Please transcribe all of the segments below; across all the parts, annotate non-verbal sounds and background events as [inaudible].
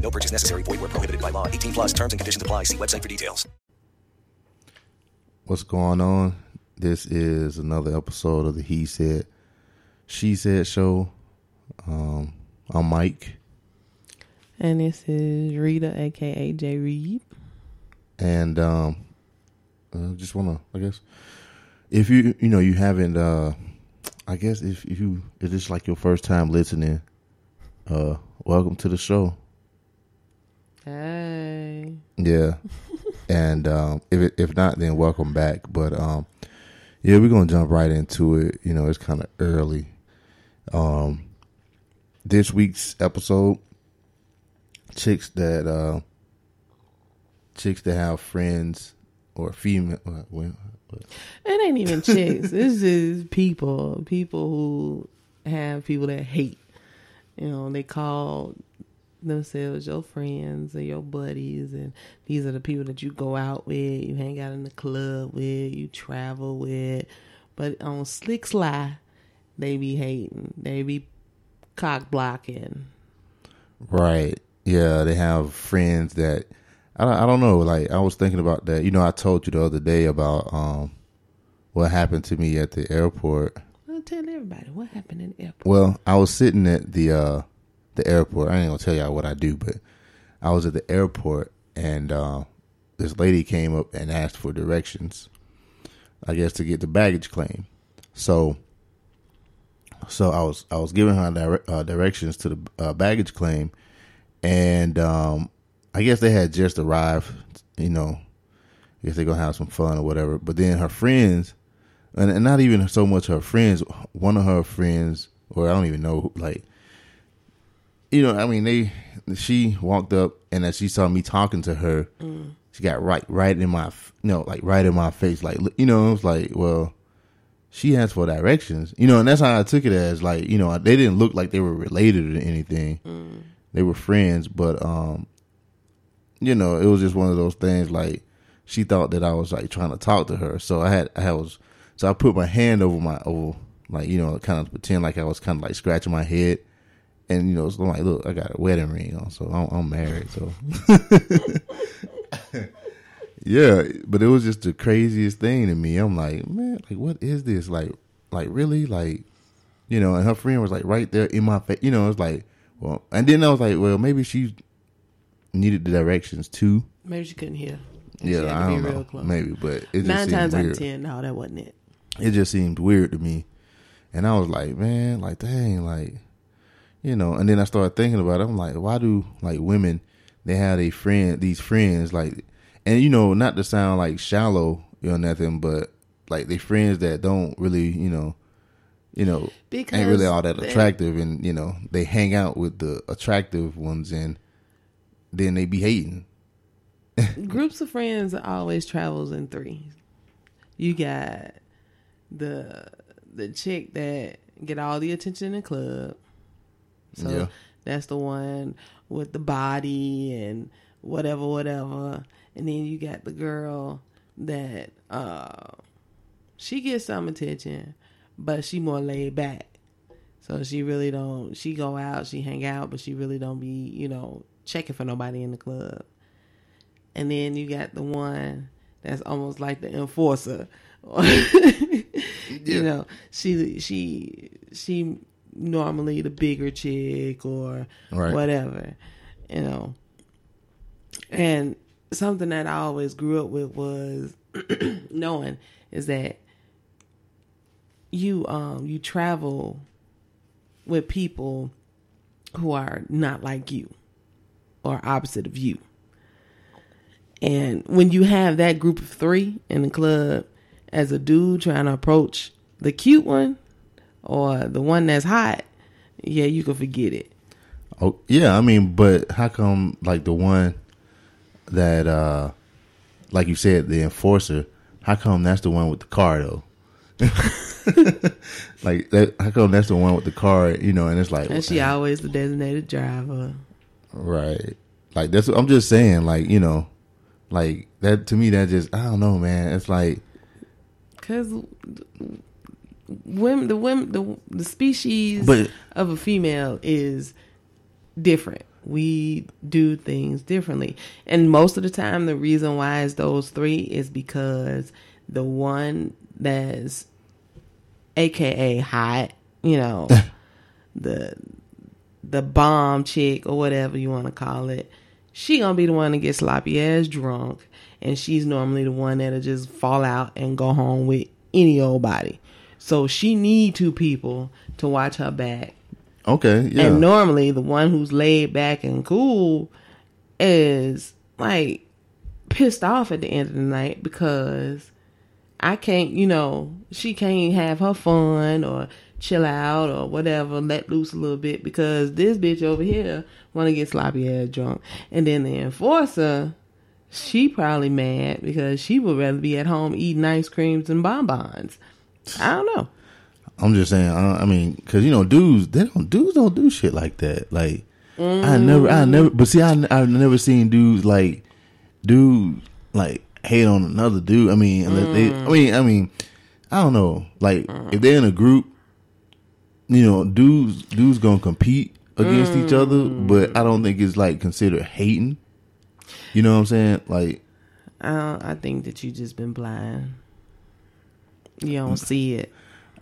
No purchase necessary. Void where prohibited by law. 18 plus terms and conditions apply. See website for details. What's going on? This is another episode of the He Said, She Said show. Um, I'm Mike. And this is Rita, aka J Reed. and um I just want to I guess if you you know you haven't uh I guess if, if you if it's like your first time listening uh welcome to the show Hey. yeah [laughs] and um if it, if not then welcome back but um yeah we're gonna jump right into it you know it's kind of early um this week's episode chicks that uh chicks that have friends or female uh, well, It ain't even chicks. [laughs] this is people. People who have people that hate. You know, they call themselves your friends and your buddies and these are the people that you go out with, you hang out in the club with, you travel with. But on Slick Sly, they be hating. They be cock blocking. right yeah they have friends that I don't, I don't know like i was thinking about that you know i told you the other day about um what happened to me at the airport I'll tell everybody what happened in the airport. well i was sitting at the uh the airport. I ain't gonna tell y'all what i do but i was at the airport and uh this lady came up and asked for directions i guess to get the baggage claim. So so i was i was giving her dire- uh, directions to the uh, baggage claim and um i guess they had just arrived you know i guess they're gonna have some fun or whatever. But then her friends and, and not even so much her friends one of her friends or i don't even know like you know i mean they she walked up and as she saw me talking to her. She got right right in my you know like right in my face. Like you know it was like well she asked for directions. You know and that's how i took it as like you know they didn't look like they were related or anything. They were friends but um you know it was just one of those things like she thought that i was like trying to talk to her. So i had i was so i put my hand over my over like you know kind of pretend like i was kind of like scratching my head and you know so i'm like look i got a wedding ring on so i'm, I'm married so [laughs] yeah but it was just the craziest thing to me i'm like man like what is this like like really like you know and her friend was like right there in my face you know it's like well and then i was like well maybe she needed the directions too Maybe she couldn't hear. Yeah i don't know close. maybe but it just Nine times out of ten, no, that wasn't it. it just seemed weird to me. And I was like, man, like dang, like you know, and then I started thinking about it. I'm like, why do like women they have a friend these friends like and you know, not to sound like shallow, you know, nothing, but like they friends that don't really, you know, you know, ain't really all that they- attractive and, you know, they hang out with the attractive ones and then they be hating. [laughs] Groups of friends always travels in threes. You got the the chick that get all the attention in the club. So Yeah. that's the one with the body and whatever, whatever. And then you got the girl that uh she gets some attention, but she more laid back. So she really don't she go out, she hang out, but she really don't be, you know, checking for nobody in the club. And then you got the one that's almost like the enforcer. [laughs] You know, she she she normally the bigger chick or Right. whatever, you know. And something that I always grew up with was [clears throat] knowing is that you um you travel with people who are not like you or opposite of you. And when you have that group of three in the club, as a dude trying to approach the cute one or the one that's hot, yeah, you can forget it. Oh yeah, I mean, but how come like the one that uh like you said, the enforcer. How come that's the one with the car though? [laughs] like that, how come that's the one with the car? You know, and it's like, And she always the designated driver. right? Like that's what I'm just saying. Like you know, like that to me. That just I don't know, man. It's like Cause women, the women, the the species But- of a female is different. We do things differently, and most of the time, the reason why is those three is because the one that's AKA hot, you know, [laughs] the the bomb chick or whatever you want to call it, she gonna be the one that gets sloppy ass drunk, and she's normally the one that'll just fall out and go home with any old body. So she need two people to watch her back. okay, yeah, And normally the one who's laid back and cool is like pissed off at the end of the night because I can't, you know, she can't have her fun or chill out or whatever, let loose a little bit because this bitch over here want to get sloppy ass drunk. And then the enforcer, she probably mad because she would rather be at home eating ice creams and bonbons. I don't know. I'm just saying. I, I mean, because you know, dudes, they don't dudes don't do shit like that. Like I never, I never. But see, I I've never seen dudes like dudes like hate on another dude. I mean, unless they. I mean, I mean, I don't know. Like if they're in a group, you know, dudes dudes gonna compete against each other, but I don't think it's like considered hating. You know what I'm saying? Like I don't, I think that you just been blind. You don't mm. see it.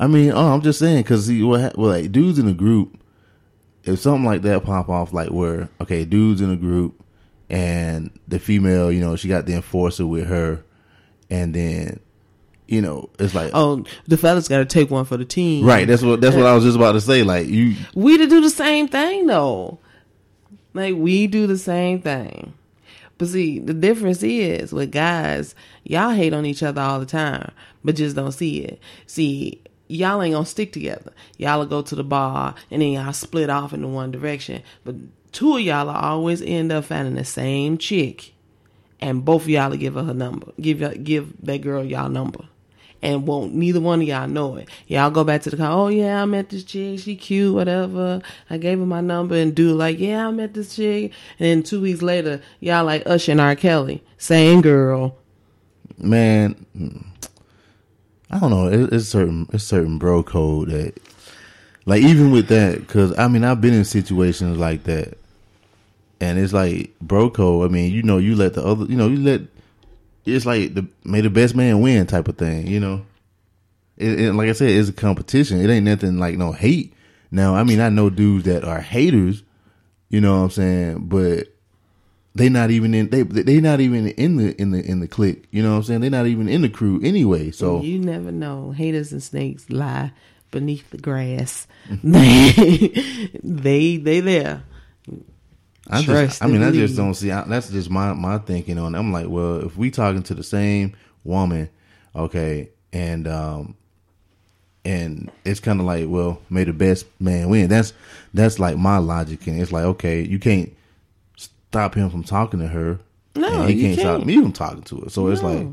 I mean, oh, I'm just saying because see what well, like dudes in a group, if something like that pop off, like where okay, dudes in a group, and the female, you know, she got the enforcer with her, and then, you know, it's like Oh, the fellas got to take one for the team. right. That's what that's what I was just about to say. Like you, We to do the same thing though. Like we do the same thing. But see, the difference is with guys, y'all hate on each other all the time, but just don't see it. See, y'all ain't gonna stick together. Y'all will go to the bar and then y'all split off into one direction. But two of y'all will always end up finding the same chick, and both of y'all will give her her number. Give give that girl y'all number. And won't neither one of y'all know it. Y'all go back to the car. Oh yeah, I met this chick. She cute, whatever. I gave her my number and do like, yeah, I met this chick. And then two weeks later, y'all like Usher and R. Kelly, same girl. man, mm, I don't know. It, it's certain it's certain bro code that, like even with that, because I mean I've been in situations like that, and it's like bro code. I mean, you know, you let the other, you know, you let. It's like the may the best man win type of thing, you know. It, it, like I said, it's a competition. It ain't nothing like no hate. Now, I mean, I know dudes that are haters, you know what I'm saying, but they not even in they they not even in the in the in the clique. You know what I'm saying? They're not even in the crew anyway. So You never know. Haters and snakes lie beneath the grass. [laughs] [laughs] They they there. I Trust just I mean I just don't see. I, that's just my my thinking on. it. I'm like, well, if we talking to the same woman, okay, and um, and it's kind of like, well, may the best man win. That's that's like my logic, and it's like, okay, you can't stop him from talking to her. No, he you can't, stop can't. me from talking to her. So it's like,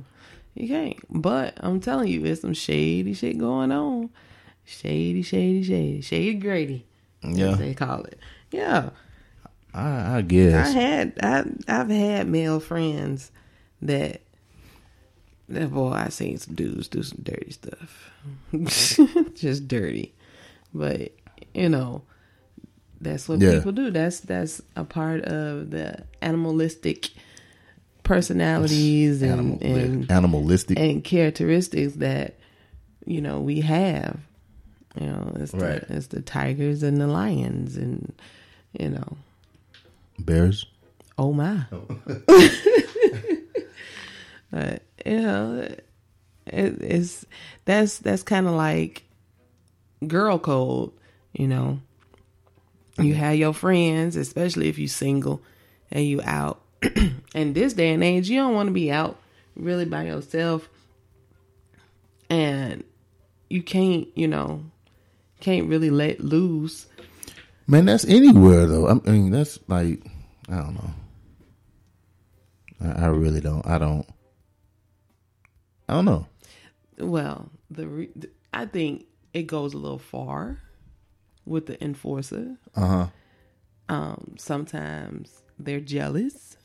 you can't. But I'm telling you, there's some shady shit going on. Shady, shady, shady, shady Grady. Yeah. they call it. Yeah, I, I I guess. had I I've had male friends that that boy I seen some dudes do some dirty stuff, [laughs] just dirty. But you know, that's what Yeah. people do. That's that's a part of the animalistic personalities and Animal, and animalistic. and characteristics that you know we have. You know, it's Right. the it's the tigers and the lions, and you know, Bears. oh my. Oh. [laughs] but you know, it, it's that's that's kind of like girl code. You know, you mm-hmm. have your friends, especially if you single and you out. [clears throat] In this day and age, you don't want to be out really by yourself, and you can't, you know, can't really let loose. Man, that's anywhere though. I mean, that's like I don't know. I, I really don't. I don't. I don't know. Well, the re- I think it goes a little far with the enforcer. Uh huh. Um, sometimes they're jealous.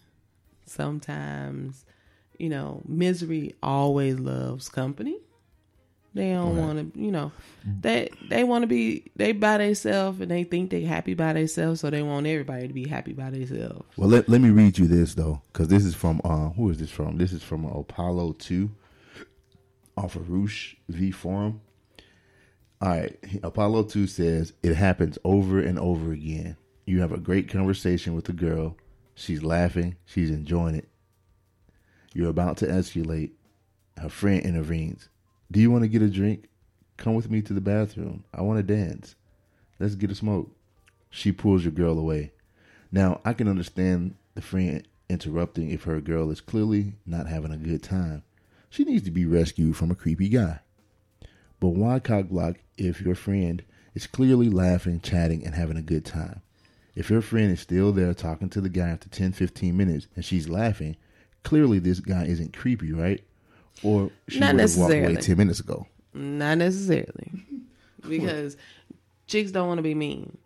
Sometimes, you know, misery always loves company. They don't Right. want to, you know, they they want to be they by themselves and they think they happy by themselves, so they want everybody to be happy by themselves. Well, let, let me read you this though, because this is from uh, who is this from? This is from Apollo Two, off of Roosh V Forum. All right, Apollo Two says it happens over and over again. You have a great conversation with a girl, she's laughing, she's enjoying it. You're about to escalate. Her friend intervenes. Do you want to get a drink? Come with me to the bathroom. I want to dance. Let's get a smoke. She pulls your girl away. Now, I can understand the friend interrupting if her girl is clearly not having a good time. She needs to be rescued from a creepy guy. But why cockblock if your friend is clearly laughing, chatting, and having a good time? If your friend is still there talking to the guy after 10, 15 minutes and she's laughing, clearly this guy isn't creepy, right? Or she Not would have walked away necessarily. 10 minutes ago. Not necessarily, because chicks don't want to be mean.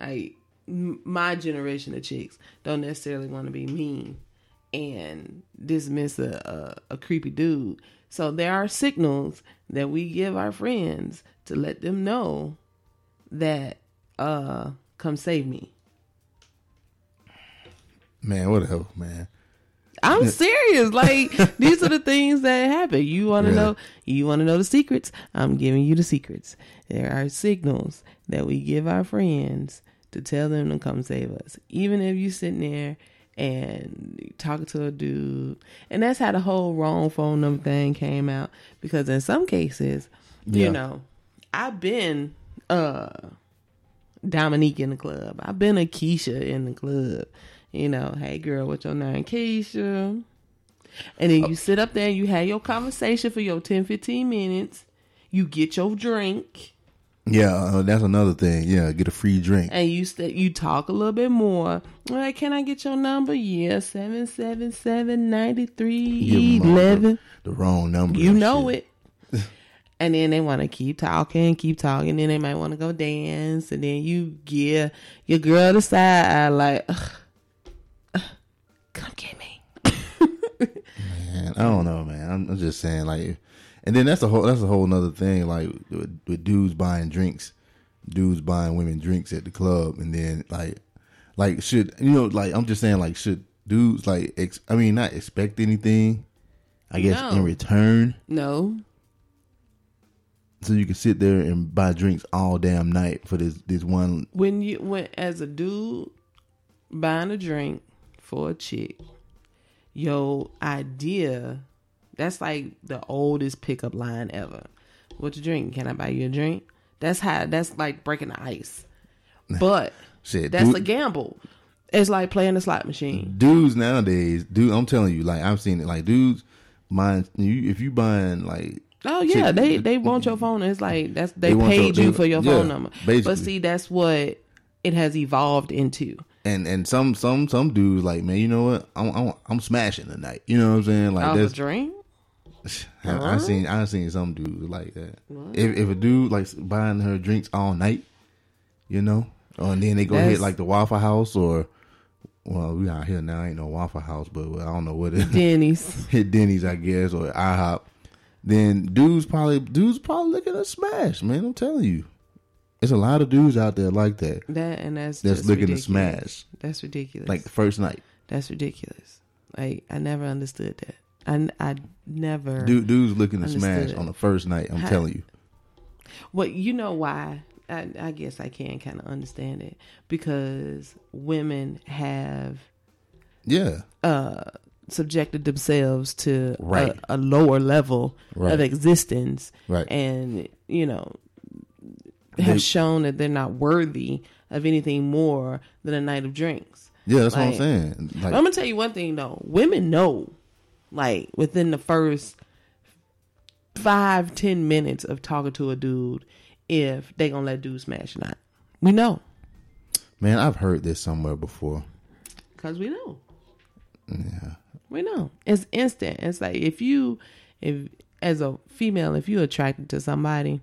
Like m- my generation of chicks don't necessarily want to be mean and dismiss a, a, a creepy dude. So there are signals that we give our friends to let them know that uh come save me. Man, whatever, man. I'm serious. Like [laughs] these are the things that happen. You want to Yeah. know. You want to know the secrets. I'm giving you the secrets. There are signals that we give our friends to tell them to come save us. Even if you sitting there and talking to a dude, and that's how the whole wrong phone number thing came out. Because in some cases, Yeah. you know, I've been uh Dominique in the club. I've been a Keisha in the club. You know, hey girl, what's your name? Keisha. And then you sit up there and you have your conversation for your 10, 15 minutes. You get your drink Yeah, uh, that's another thing. Yeah, get a free drink. and you st- you talk a little bit more. Like, can I get your number? Yeah, 777 93 Give 'em all 11. The wrong number. You know shit. it. [laughs] and then they want to keep talking, keep talking. Then they might want to go dance, and then you give your girl the side eye like, "Ugh, ugh, "Come get me." Man, I don't know, man. I'm, I'm just saying, like, and then that's a whole that's a whole nother thing, like with, with dudes buying drinks, dudes buying women drinks at the club, and then like, like should you know, like I'm just saying, like should dudes like, ex, I mean, not expect anything, I guess No. in return, No, so you can sit there and buy drinks all damn night for this this one. when you when as a dude buying a drink for a chick, your idea that's like the oldest pickup line ever. What you drink? Can I buy you a drink? That's how that's like breaking the ice. [laughs] But Shit, that's dude- a gamble. It's like playing a slot machine. dudes nowadays, dude, I'm telling you, like I've seen it, like dudes, buying you if you buying like Oh yeah, Chick- they they want your phone. It's like that's they, They paid your- you they- for your yeah, phone number. basically. But see, that's what it has evolved into. And and some some some dudes like man, you know what? I'm I'm, I'm smashing tonight. You know what I'm saying? Like that's a that's drink. [laughs] I, I seen I seen some dudes like that. If if a dude like buying her drinks all night, you know, or and then they go hit like the Waffle House or. Well, we out here now. Ain't no Waffle House, but I don't know what it is. Denny's. [laughs] hit Denny's, I guess, or IHOP, then dudes probably dudes probably looking to smash, man. I'm telling you. There's a lot of dudes out there like that. That and that's That's looking to smash. That's ridiculous. Like the first night. that's ridiculous. Like I never understood that. I I never. Dude dudes looking to Understood. smash on the first night, I'm telling you. Well, you know why? I, I guess I can kind of understand it because women have Yeah. uh subjected themselves to Right. a, a lower level Right. of existence Right. and you know have They- shown that they're not worthy of anything more than a night of drinks. Yeah, that's what I'm saying. Like I'm gonna tell you one thing though. Women know, like within the first five ten minutes of talking to a dude, if they gonna let dude smash or not. We know man, I've heard this somewhere before. because we know. Yeah. We know it's instant. It's like if you, if as a female, if you're attracted to somebody,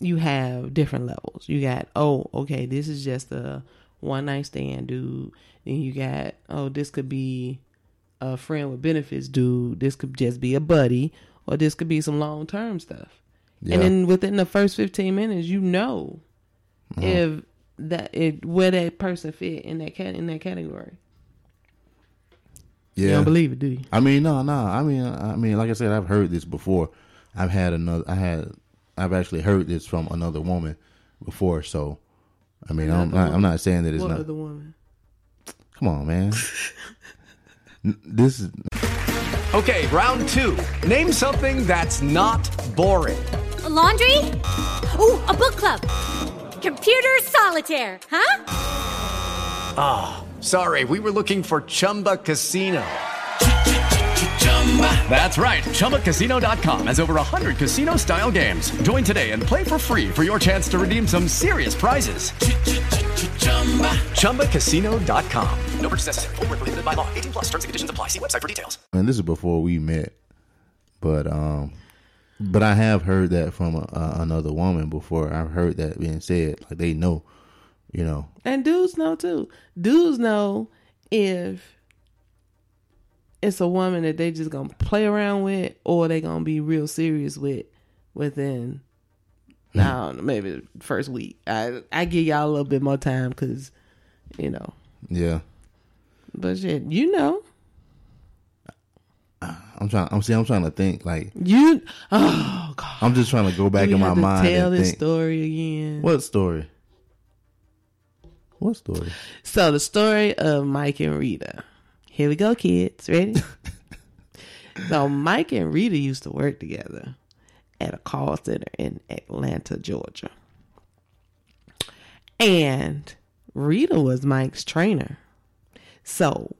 you have different levels. You got, oh, okay, this is just a one night stand, dude. Then you got, oh, this could be a friend with benefits, dude. This could just be a buddy, or this could be some long term stuff. Yeah. And then within the first fifteen minutes, you know mm-hmm. if that if where that person fit in that cat in that category. Yeah. You don't believe it, do you? I mean, no, no. I mean, I mean, like I said, I've heard this before. I've had another. I had. I've actually heard this from another woman before. So, I mean, I'm not, I'm not saying that it's What not. other woman? Come on, man. This is Okay, round two. Name something that's not boring. A laundry? Ooh, a book club. Computer solitaire, huh? Ah, sorry, we were looking for Chumba Casino. That's right. ChumbaCasino.com has over 100 casino style games. Join today and play for free for your chance to redeem some serious prizes. ChumbaCasino.com. No purchase necessary. Void where prohibited by law. 18 plus terms and conditions apply. See website for details. and this is before we met, but um, but I have heard that from a, a, another woman before. I've heard that being said. Like they know, you know. And dudes know too. Dudes know if it's a woman that they just gonna play around with or they gonna be real serious with within hmm. I don't know, maybe the first week. I I give y'all a little bit more time because, you know. Yeah, But shit, you know. I'm trying. I'm see. I'm trying to think. Like You oh god. I'm just trying to go back we in my mind tell this think. story again. What story? What story? So the story of Mike and Rita. Here we go, kids. Ready? [laughs] so Mike and Rita used to work together at a call center in Atlanta, Georgia. And Rita was Mike's trainer. So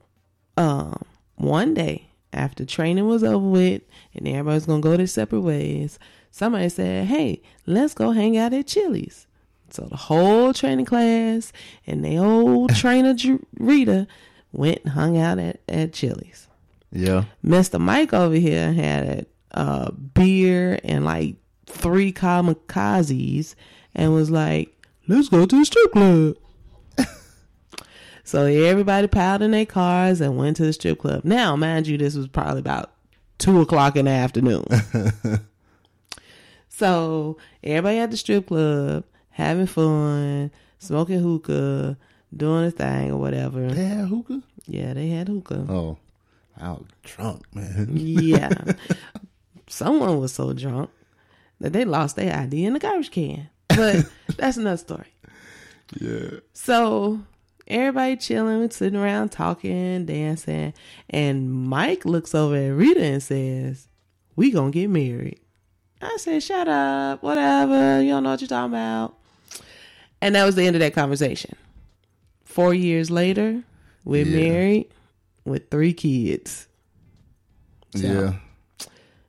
um one day after training was over with and everybody's gonna go their separate ways, somebody said, Hey, let's go hang out at Chili's. So the whole training class and the old [laughs] trainer Rita went and hung out at, at Chili's. Yeah. Mr. Mike over here had uh, beer and like three kamikazes and was like, let's go to the strip club. [laughs] so everybody piled in their cars and went to the strip club. Now, mind you, this was probably about two o'clock in the afternoon. [laughs] so everybody at the strip club having fun, smoking hookah, doing a thing or whatever. They had hookah. Yeah, they had hookah. Oh, I was drunk, man. [laughs] Yeah. Someone was so drunk that they lost their ID in the garbage can. But [laughs] that's another story. yeah. So everybody chilling, sitting around talking, dancing, and Mike looks over at Rita and says, We gonna get married. I said, Shut up, whatever, you don't know what you're talking about. And that was the end of that conversation. Four years later, we're Yeah. married with three kids. Yeah.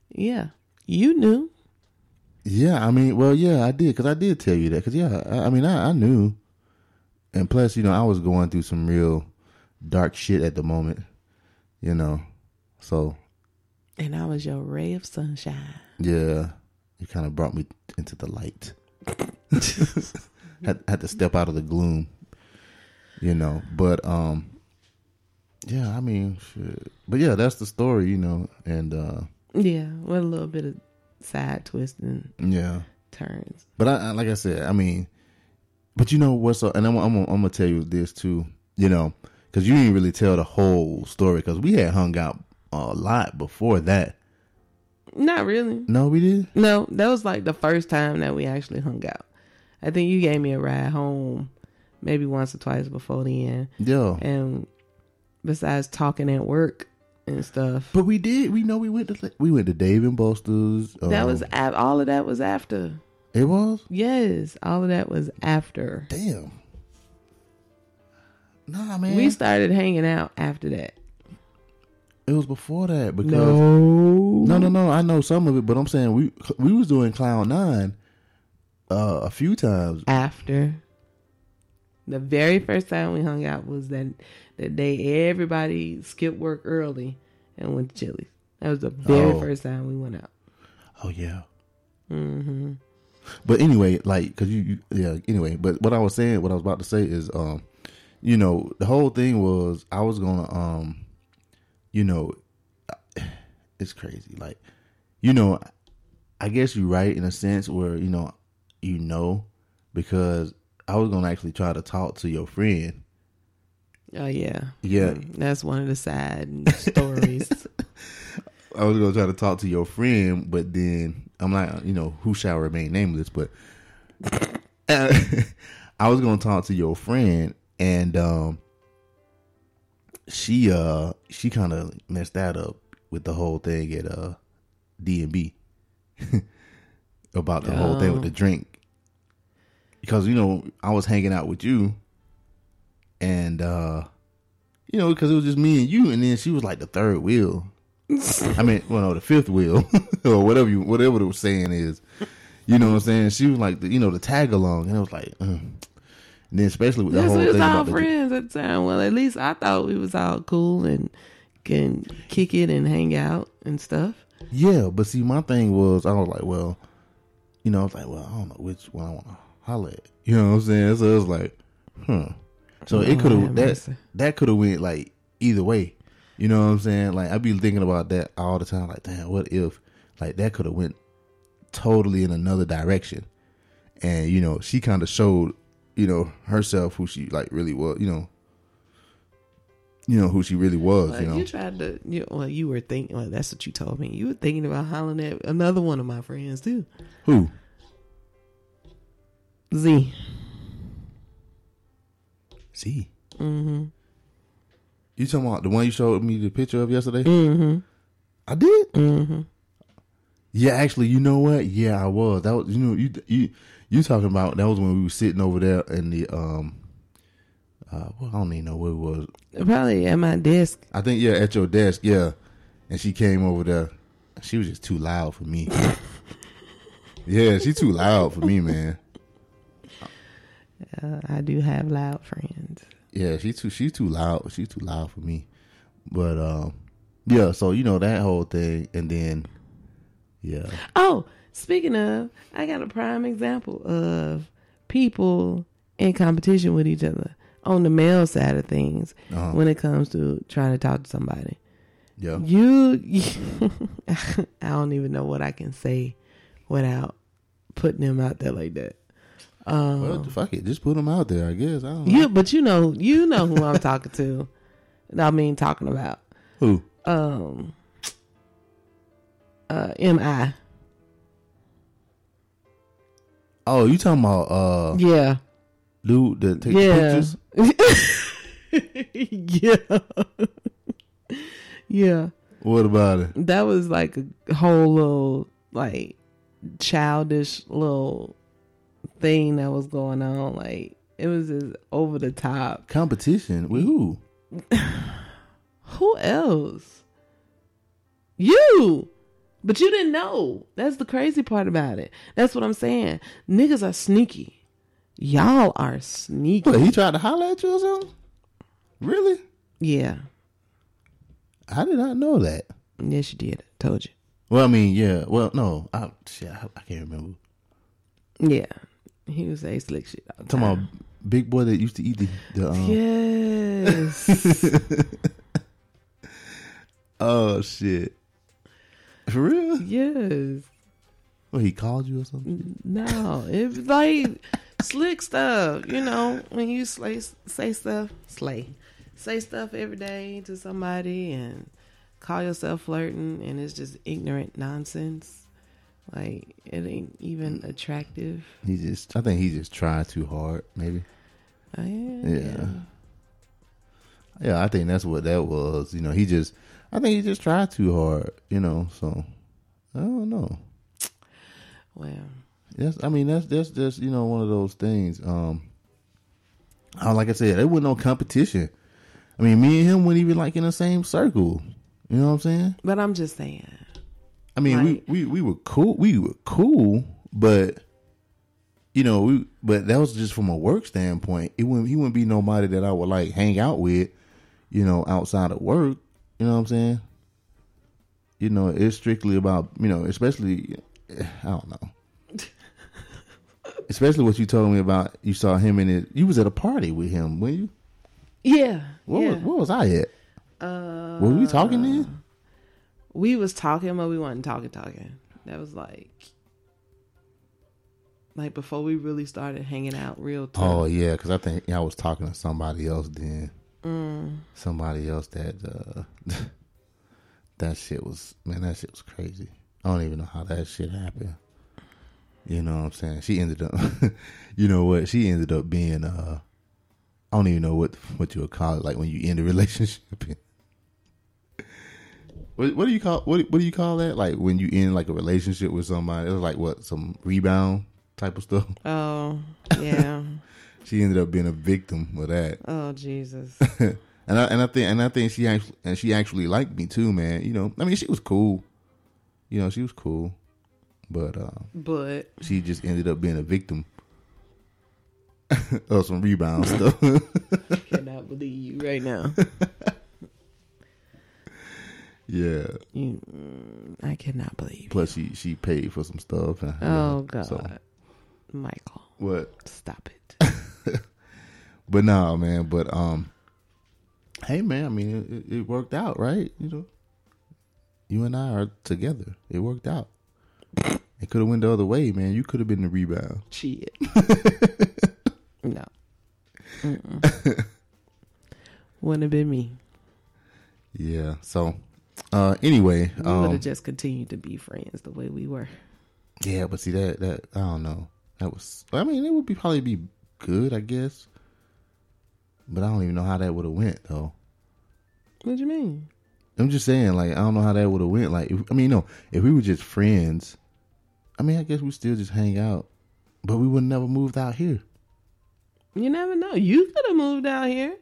Yeah. You knew. Yeah, I mean, well, yeah, I did because I did tell you that because yeah, I, I mean, I, I knew, and plus, you know, I was going through some real dark shit at the moment, you know, so And I was your ray of sunshine. yeah, it kind of brought me into the light. [laughs] [laughs] had had to step out of the gloom, you know, but um, yeah, I mean, shit. but yeah, that's the story, you know, and uh, Yeah, with a little bit of side twists and yeah. turns. But I, I like I said, I mean, but you know what's up? And I'm, I'm, I'm gonna tell you this too. You know, because you didn't really tell the whole story because we had hung out a lot before that. Not really. No, we did. No, that was like the first time that we actually hung out. I think you gave me a ride home maybe once or twice before the end. Yeah, And besides talking at work and stuff, but we did. We know we went to we went to Dave and Buster's. that um, was af- all of that was after. it was Yes, all of that was after. damn. Nah, man, We started hanging out after that. it was before that because No. no, no, no. I know some of it, but I'm saying we we was doing Clown Nine uh, a few times. after. The very first time we hung out was that that day everybody skipped work early and went to Chili's. That was the very Oh. first time we went out. Oh yeah. Mm-hmm. But anyway, like, cause you, you, yeah. Anyway, but what I was saying, what I was about to say is, um, you know, the whole thing was I was gonna, um, you know, [sighs] it's crazy. Like, you know, I guess you're right in a sense where you know, you know, because I was gonna actually try to talk to your friend. Oh yeah, Yeah. Mm, that's one of the sad stories. [laughs] I was gonna try to talk to your friend, but then I'm like, you know, who shall remain nameless, but [laughs] I was gonna talk to your friend, and um, she uh she kind of messed that up with the whole thing at uh D and B [laughs] about the whole thing with the drink, because you know I was hanging out with you, and uh you know because it was just me and you, and then she was like the third wheel. [laughs] I mean, well, no, the fifth wheel [laughs] or whatever you whatever the saying is. You know what I'm saying? She was like, the, you know, the tag along, and I was like, mm. and then especially with the Yes, whole we was thing all about the, friends at the time. Well, at least I thought we was all cool and can kick it and hang out and stuff. yeah. But see, my thing was, I was like, well, you know, I was like, well, I don't know which one I want to holler at. You know what I'm saying? So it was like, hmm. So it could have that that could have went like either way. You know what I'm saying? Like I be thinking about that all the time. Like, damn, what if like that could have went totally in another direction? And you know, she kind of showed, you know, herself who she like really was. You know, you know who she really was. Like you know, you tried to, you, well, you were thinking. Well, that's what you told me. You were thinking about hollering at another one of my friends too, who? Z. See. Mm-hmm. You talking about the one you showed me the picture of yesterday? Mm-hmm. I did. Mm-hmm. Yeah, actually, you know what? Yeah, I was. That was you know you you you talking about that was when we were sitting over there in the um. Uh, well, I don't even know where it was. Probably at my desk. I think yeah, at your desk, yeah. And she came over there. She was just too loud for me. [laughs] yeah, she too loud for me, man. Uh, I do have loud friends. Yeah, she too she too loud. She's too loud for me. But um, yeah. So you know that whole thing, and then yeah, Oh, speaking of, I got a prime example of people in competition with each other on the male side of things Uh-huh. when it comes to trying to talk to somebody. yeah. You, [laughs] I don't even know what I can say without putting them out there like that. Well, fuck it, just put them out there. I guess I don't know. You, but you know, you know who I'm talking to. I mean, talking about who. um, uh, Mi. Oh, you talking about uh Yeah, dude that take yeah, pictures? [laughs] yeah, yeah. What about it? That was like a whole little like childish little thing that was going on. Like it was just over the top. Competition with who? [sighs] Who else? You. But you didn't know. That's the crazy part about it. That's what I'm saying. Niggas are sneaky. Y'all are sneaky. What, he tried to holler at you or something? Really? Yeah. I did not know that. Yes, you did. Told you. Well, I mean, yeah. Well, no, I shit, I, I can't remember. Yeah. He was a slick shit. talking about big boy that used to eat the. the um, Yes. [laughs] Oh shit! For real? yes. Well, he called you or something? No. It was like slick stuff. You know, when you slay, say stuff, slay. Say stuff every day to somebody and call yourself flirting and it's just ignorant nonsense. Like, it ain't even attractive. He just. I think he just tried too hard. Maybe. Oh, yeah. Yeah. Yeah, I think that's what that was. You know, he just. I think he just tried too hard. You know, so I don't know. Well, Yes, I mean that's that's just you know one of those things. Um, uh, like I said, there wasn't no competition. I mean, me and him weren't even like in the same circle. You know what I'm saying? but I'm just saying. I mean, Right. we, we we were cool. We were cool, but you know, we but that was just from a work standpoint. It wouldn't he wouldn't be nobody that I would like hang out with. You know, outside of work. You know what I'm saying? You know, it's strictly about you know, especially I don't know. [laughs] Especially what you told me about. You saw him in it. You was at a party with him, were you? Yeah. What, yeah. was, what was I at? Uh, were we talking then? We was talking, but we wasn't talking talking. That was like like before we really started hanging out real tough. Oh yeah, because I think I was talking to somebody else then. Somebody else that uh, [laughs] that shit was man. That shit was crazy. I don't even know how that shit happened. You know what I'm saying? She ended up. [laughs] you know what? She ended up being. uh I don't even know what what you would call it. Like when you end a [laughs] relationship. What, what do you call what what do you call that? Like when you end like a relationship with somebody, it was like what some rebound type of stuff. Oh, [laughs] yeah. She ended up being a victim of that, oh Jesus. [laughs] and I and I think and I think she actually and she actually liked me too, man. You know, I mean, she was cool. You know, she was cool, but uh, But she just ended up being a victim [laughs] of some rebound stuff. I cannot believe you right now. Yeah. You, mm, I cannot believe. You. Plus, she she paid for some stuff. and, you Oh know, God, so- Michael, what? stop it. [laughs] But no, man. But um, hey, man. I mean, it, it worked out, right? You know, you and I are together. It worked out. It could have went the other way, man. You could have been the rebound. Shit. [laughs] no. [laughs] Wouldn't have been me. Yeah. So, uh, anyway, We would um, have just continued to be friends the way we were. yeah. But see that that I don't know. That was. I mean, it would be probably be good, I guess. But I don't even know how that would have went though. What do you mean? I'm just saying, like, I don't know how that would have went. Like, if, I mean, no, if we were just friends, I mean, I guess we still just hang out, but we would never moved out here. You never know. You could have moved out here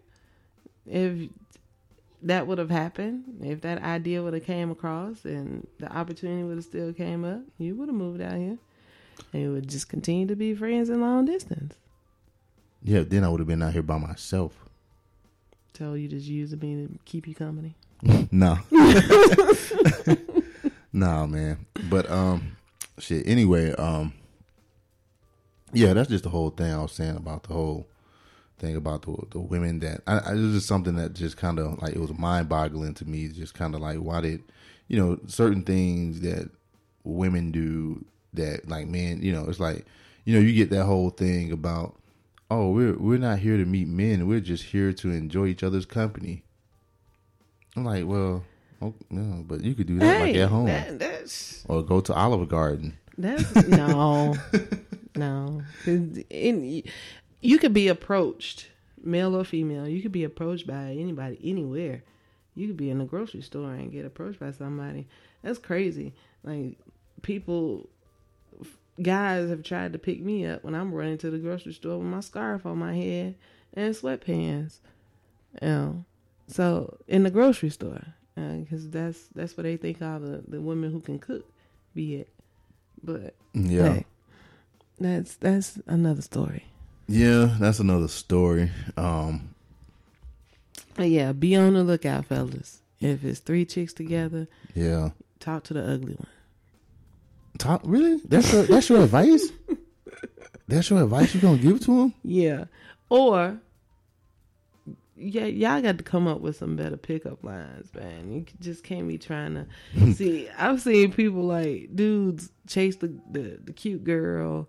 if that would have happened. If that idea would have came across and the opportunity would have still came up, you would have moved out here. And you would just continue to be friends in long distance. Yeah, then I would have been out here by myself. So you just using me to keep you company. [laughs] No, [laughs] nah, man. But um, shit. Anyway, um, yeah, that's just the whole thing I was saying about the whole thing about the the women that I, I it was just something that just kind of like it was mind boggling to me. Just kind of like why did you know certain things that women do that like men you know it's like you know you get that whole thing about oh we're we're not here to meet men we're just here to enjoy each other's company. I'm like well. Oh, no, but you could do that like at home that- or go to Olive Garden. That's no, [laughs] no. You could be approached, male or female. You could be approached by anybody, anywhere. You could be in a grocery store and get approached by somebody. That's crazy. Like people, guys have tried to pick me up when I'm running to the grocery store with my scarf on my head and sweatpants. You know, so in the grocery store, uh, because that's that's what they think all the the women who can cook be it. But Yeah. hey, that's that's another story. Yeah, that's another story. Um, But yeah, be on the lookout, fellas. If it's three chicks together, yeah. talk to the ugly one. Talk really? That's your that's your advice? That's your advice you gonna give to him? Yeah, or yeah, y'all got to come up with some better pickup lines, man. You just can't be trying to [laughs] see. I've seen people like dudes chase the the, the cute girl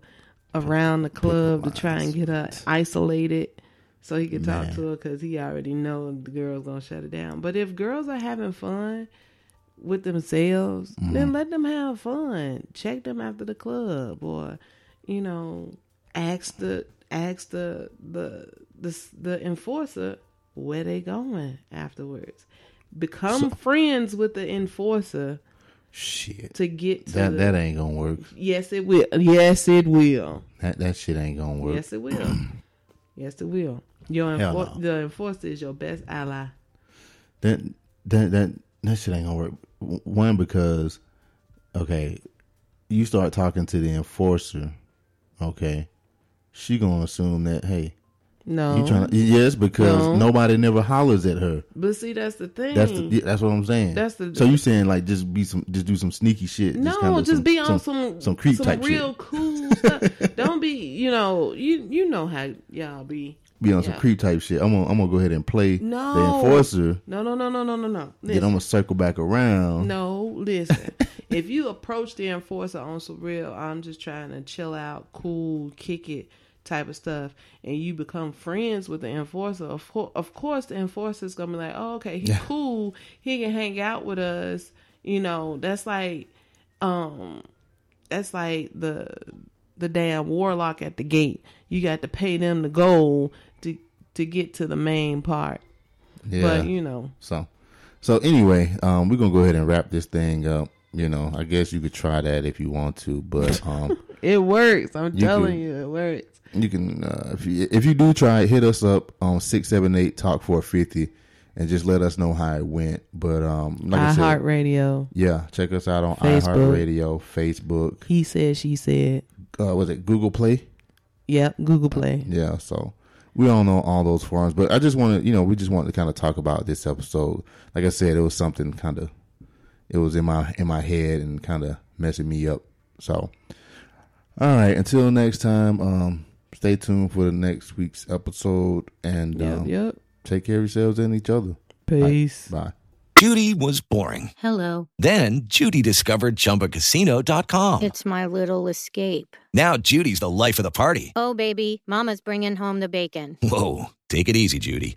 around the club to try and get her isolated. So he can talk Man. to her because he already know the girl's gonna shut it down. But if girls are having fun with themselves, then let them have fun. Check them after the club, or you know, ask the ask the the the the enforcer where they going afterwards. Become friends with the enforcer Shit. to get to That the, that ain't gonna work. Yes, it will. Yes, it will. That that shit ain't gonna work. Yes, it will. [clears throat] yes, it will. Your enfor- no. the enforcer is your best ally. That that that that shit ain't gonna work. One because okay, you start talking to the enforcer, okay, she gonna assume that hey, No, You trying to, yes, because No. nobody never hollers at her. but see, that's the thing. That's the, yeah, that's what I'm saying. That's the- so you saying like just be some just do some sneaky shit. no, kind of just some- be on some some creep type real shit. cool stuff. [laughs] Don't be, you know, you you know how y'all be. Be on some creep type shit. I'm gonna I'm gonna go ahead and play No. the enforcer. No, no, no, no, no, no, no. Then I'm gonna circle back around. No, listen. [laughs] if you approach the enforcer on some real, I'm just trying to chill out, cool, kick it type of stuff, and you become friends with the enforcer, of, of course the enforcer's gonna be like, oh, okay, he's cool. He can hang out with us. You know, that's like, um, that's like the the damn warlock at the gate. You got to pay them the gold to to get to the main part. Yeah. But you know, So, so anyway, um, we're gonna go ahead and wrap this thing up. You know, I guess you could try that if you want to, but um, it works. I'm You telling could- you, it works. you can uh, if you if you do try it, hit us up on six seven eight talk four fifty, and just let us know how it went. But um, like I said, iHeartRadio. yeah, check us out on Facebook. iHeartRadio, Facebook. He said, she said. Uh, was it Google Play? Yep, Google Play. Yeah, so we all know all those forums, but I just want to, you know, we just wanted to kind of talk about this episode. Like I said, it was something kind of, it was in my in my head and kind of messing me up. So, all right, until next time, um, stay tuned for the next week's episode, and Yep, um, yep. take care of yourselves and each other. Peace. Bye. Judy was boring. Hello. Then Judy discovered ChumbaCasino.com. It's my little escape. Now Judy's the life of the party. Oh, baby, Mama's bringing home the bacon. Whoa, take it easy, Judy.